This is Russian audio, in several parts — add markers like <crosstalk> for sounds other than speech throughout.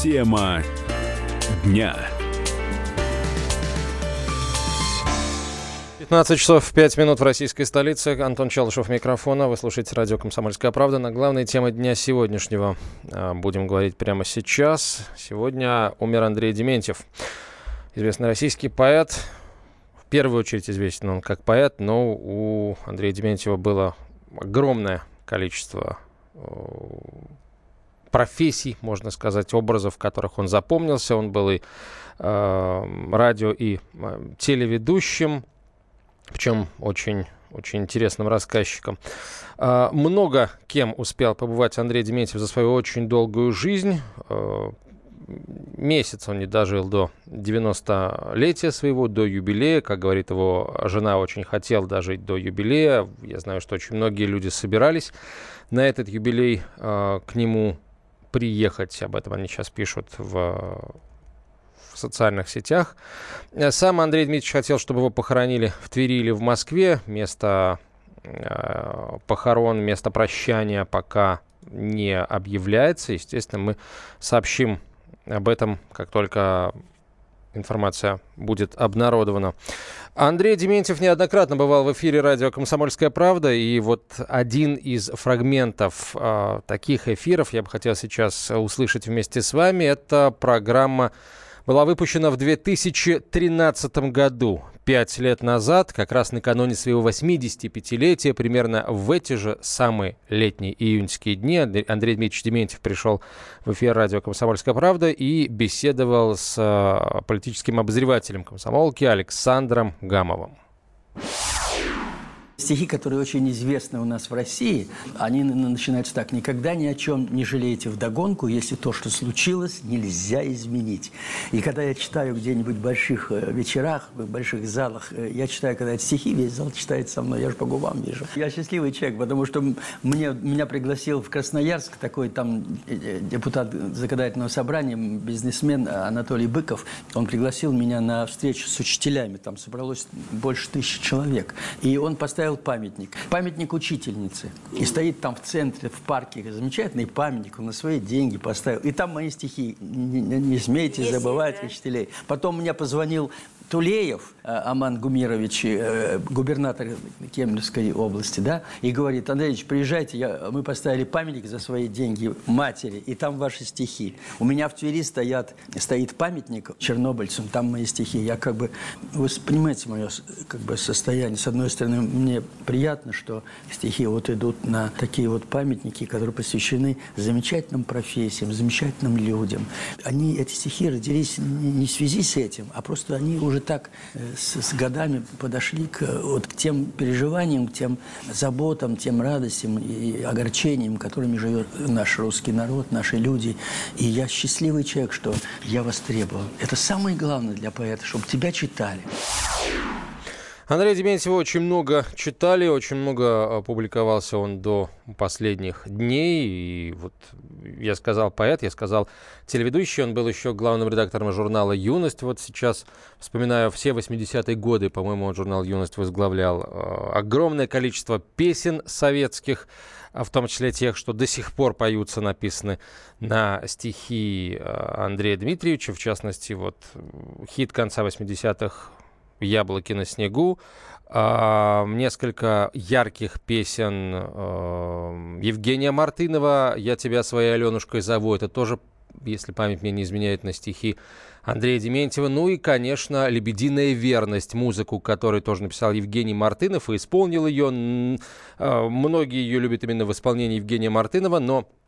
Тема дня. 15 часов 5 минут в российской столице. Антон Челышев микрофона. Вы слушаете радио «Комсомольская правда». На главной теме дня сегодняшнего а, будем говорить прямо сейчас. Сегодня умер Андрей Дементьев. Известный российский поэт. В первую очередь известен он как поэт, но у Андрея Дементьева было огромное количество профессий, можно сказать, образов, в которых он запомнился. Он был и э, радио, и э, телеведущим, причем очень очень интересным рассказчиком. Э, много кем успел побывать Андрей Дементьев за свою очень долгую жизнь. Э, месяц он не дожил до 90-летия своего, до юбилея. Как говорит его жена, очень хотел дожить до юбилея. Я знаю, что очень многие люди собирались на этот юбилей э, к нему приехать. Об этом они сейчас пишут в, в социальных сетях. Сам Андрей Дмитриевич хотел, чтобы его похоронили в Твери или в Москве. Место э, похорон, место прощания пока не объявляется. Естественно, мы сообщим об этом, как только информация будет обнародована. Андрей Дементьев неоднократно бывал в эфире радио «Комсомольская правда», и вот один из фрагментов э, таких эфиров я бы хотел сейчас услышать вместе с вами. Это программа была выпущена в 2013 году пять лет назад, как раз накануне своего 85-летия, примерно в эти же самые летние июньские дни, Андрей Дмитриевич Дементьев пришел в эфир радио «Комсомольская правда» и беседовал с э, политическим обозревателем комсомолки Александром Гамовым. Стихи, которые очень известны у нас в России, они начинаются так. «Никогда ни о чем не жалеете вдогонку, если то, что случилось, нельзя изменить». И когда я читаю где-нибудь в больших э, вечерах, в больших залах, э, я читаю, когда эти стихи, весь зал читает со мной, я же по губам вижу. Я счастливый человек, потому что мне, меня пригласил в Красноярск такой там э, депутат законодательного собрания, бизнесмен Анатолий Быков. Он пригласил меня на встречу с учителями, там собралось больше тысячи человек. И он поставил поставил памятник. Памятник учительнице. И стоит там в центре, в парке. Замечательный памятник. Он на свои деньги поставил. И там мои стихи. Не, не, не смейте забывать учителей. Потом мне позвонил Тулеев э, Аман Гумирович, э, губернатор Кемеровской области, да, и говорит, Андреевич, приезжайте, я, мы поставили памятник за свои деньги матери, и там ваши стихи. У меня в Твери стоят, стоит памятник чернобыльцам, там мои стихи. Я как бы, вы понимаете мое как бы, состояние. С одной стороны, мне приятно, что стихи вот идут на такие вот памятники, которые посвящены замечательным профессиям, замечательным людям. Они, эти стихи родились не в связи с этим, а просто они уже уже так э, с, с годами подошли к, вот, к тем переживаниям, к тем заботам, тем радостям и огорчениям, которыми живет наш русский народ, наши люди. И я счастливый человек, что я востребован. Это самое главное для поэта, чтобы тебя читали. Андрей Дементьева очень много читали, очень много а, публиковался он до последних дней. И вот я сказал поэт, я сказал телеведущий, он был еще главным редактором журнала «Юность». Вот сейчас, вспоминаю, все 80-е годы, по-моему, он журнал «Юность» возглавлял. А, огромное количество песен советских, а в том числе тех, что до сих пор поются, написаны на стихи Андрея Дмитриевича. В частности, вот хит конца 80-х «Яблоки на снегу», Uh, несколько ярких песен uh, Евгения Мартынова «Я тебя своей Аленушкой зову». Это тоже, если память мне не изменяет, на стихи Андрея Дементьева. Ну и, конечно, «Лебединая верность», музыку, которую тоже написал Евгений Мартынов и исполнил ее. Uh, многие ее любят именно в исполнении Евгения Мартынова, но Э,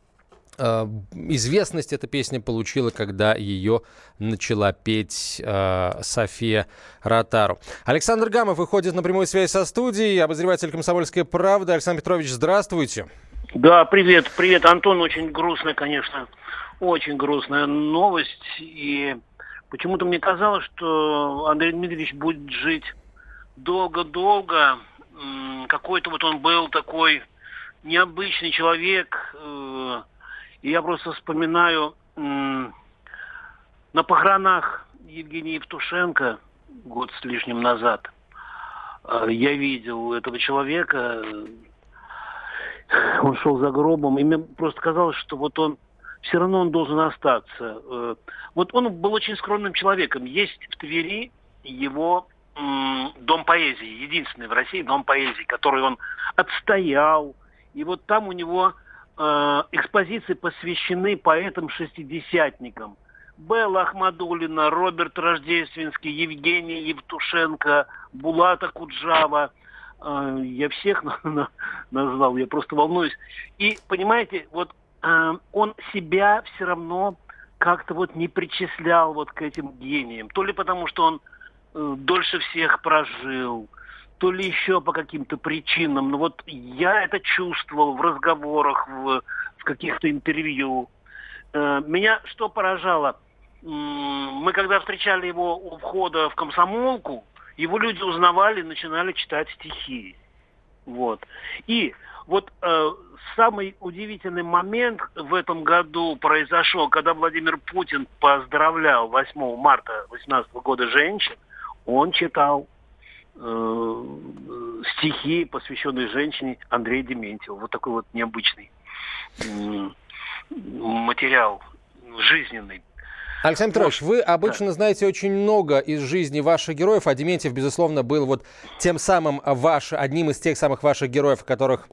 известность эта песня получила, когда ее начала петь э, София Ротару. Александр Гамов выходит на прямую связь со студией, обозреватель «Комсомольской правды». Александр Петрович, здравствуйте. Да, привет, привет, Антон. Очень грустная, конечно, очень грустная новость. И почему-то мне казалось, что Андрей Дмитриевич будет жить долго-долго. Какой-то вот он был такой необычный человек, э, и я просто вспоминаю на похоронах Евгения Евтушенко год с лишним назад. Э, я видел этого человека, он шел за гробом, и мне просто казалось, что вот он все равно он должен остаться. Э, вот он был очень скромным человеком. Есть в Твери его дом поэзии, единственный в России дом поэзии, который он отстоял. И вот там у него э, экспозиции посвящены поэтам-шестидесятникам. Белла Ахмадулина, Роберт Рождественский, Евгений Евтушенко, Булата Куджава. Э, я всех <laughs> назвал, я просто волнуюсь. И, понимаете, вот э, он себя все равно как-то вот не причислял вот к этим гениям. То ли потому, что он э, дольше всех прожил, то ли еще по каким-то причинам. Но вот я это чувствовал в разговорах, в, в каких-то интервью. Э, меня что поражало? Мы когда встречали его у входа в комсомолку, его люди узнавали, начинали читать стихи. Вот. И вот э, самый удивительный момент в этом году произошел, когда Владимир Путин поздравлял 8 марта 2018 года женщин, он читал э, стихи, посвященные женщине Андрея Дементьева. Вот такой вот необычный э, материал жизненный. Александр Петрович, вы обычно да. знаете очень много из жизни ваших героев, а Дементьев, безусловно, был вот тем самым ваш, одним из тех самых ваших героев, которых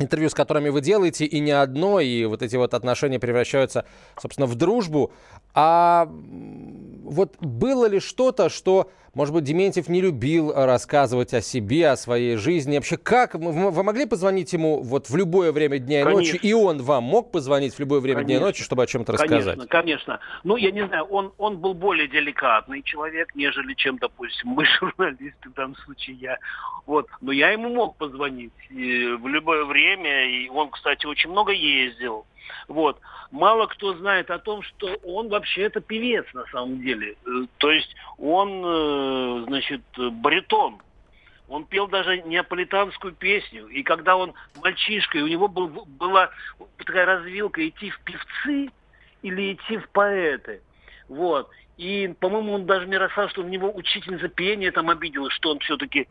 интервью, с которыми вы делаете, и не одно, и вот эти вот отношения превращаются, собственно, в дружбу. А вот было ли что-то, что, может быть, Дементьев не любил рассказывать о себе, о своей жизни? Вообще, как? Вы могли позвонить ему вот в любое время дня и конечно. ночи, и он вам мог позвонить в любое время конечно. дня и ночи, чтобы о чем-то рассказать? Конечно, конечно. Ну, я не знаю, он, он был более деликатный человек, нежели чем, допустим, <laughs> мы журналисты, в данном случае я. Вот. Но я ему мог позвонить в любое время, и он, кстати, очень много ездил. Вот. Мало кто знает о том, что он вообще это певец на самом деле. Э, то есть он, э, значит, баритон. Он пел даже неаполитанскую песню. И когда он мальчишкой, у него был, была такая развилка идти в певцы или идти в поэты. Вот. И, по-моему, он даже мне рассказал, что у него учительница пения там обиделась, что он все-таки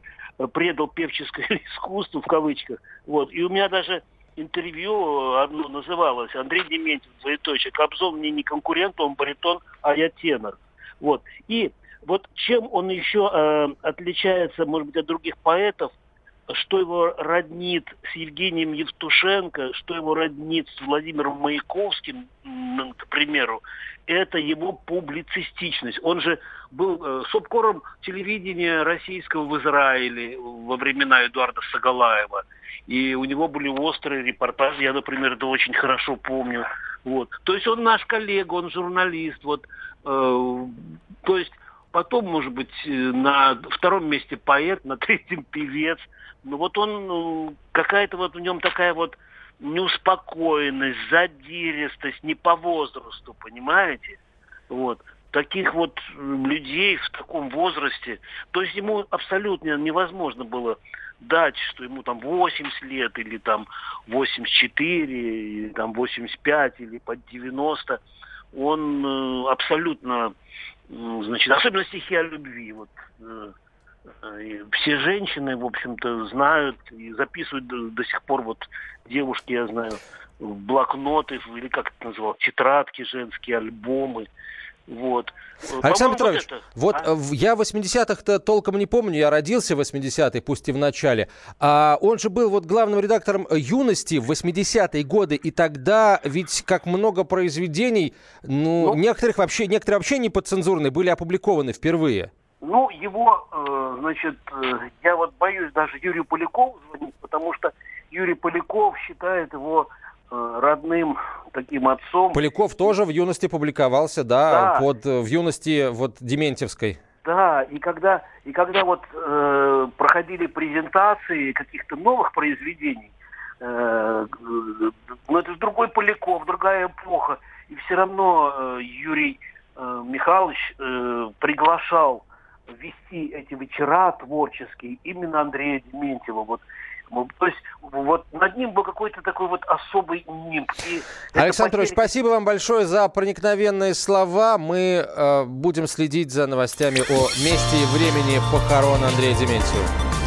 предал певческое <laughs> искусство, в кавычках. Вот. И у меня даже интервью одно называлось «Андрей Дементьев, двоеточие, Кобзон мне не конкурент, он баритон, а я тенор». Вот. И вот чем он еще э, отличается, может быть, от других поэтов, что его роднит с Евгением Евтушенко, что его роднит с Владимиром Маяковским, к примеру, это его публицистичность. Он же был э, субкором телевидения российского в Израиле во времена Эдуарда Сагалаева. И у него были острые репортажи, я, например, это очень хорошо помню. Вот. То есть он наш коллега, он журналист. Вот. Э, то есть потом, может быть, э, на втором месте поэт, на третьем певец. Но вот он, ну, какая-то вот в нем такая вот неуспокоенность, задиристость, не по возрасту, понимаете? Вот. Таких вот людей в таком возрасте, то есть ему абсолютно невозможно было дать, что ему там 80 лет, или там 84, или там 85, или под 90, он э, абсолютно, значит, особенно стихи о любви, вот, э, э все женщины, в общем-то, знают и записывают до, до сих пор, вот, девушки, я знаю, блокноты, или как это называл, тетрадки женские, альбомы, вот. Александр Петрович, вот, вот а? я 80-х-то толком не помню, я родился в 80-е, пусть и в начале. А он же был вот главным редактором «Юности» в 80-е годы, и тогда ведь как много произведений, ну, ну некоторых вообще, некоторые вообще не подцензурные, были опубликованы впервые. Ну, его, э, значит, э, я вот боюсь даже Юрию Полякову звонить, потому что Юрий Поляков считает его Э, родным таким отцом. Поляков тоже в юности публиковался, да, да. под э, в юности вот Дементьевской. Да, и когда и когда вот э, проходили презентации каких-то новых произведений, э, ну это же другой Поляков, другая эпоха, и все равно э, Юрий э, Михайлович э, приглашал вести эти вечера творческие именно Андрея Дементьева. Вот то есть вот над ним был какой-то такой вот особый нимб. И Александр Петрович, потеря... спасибо вам большое за проникновенные слова. Мы э, будем следить за новостями о месте и времени похорон Андрея Дементьева.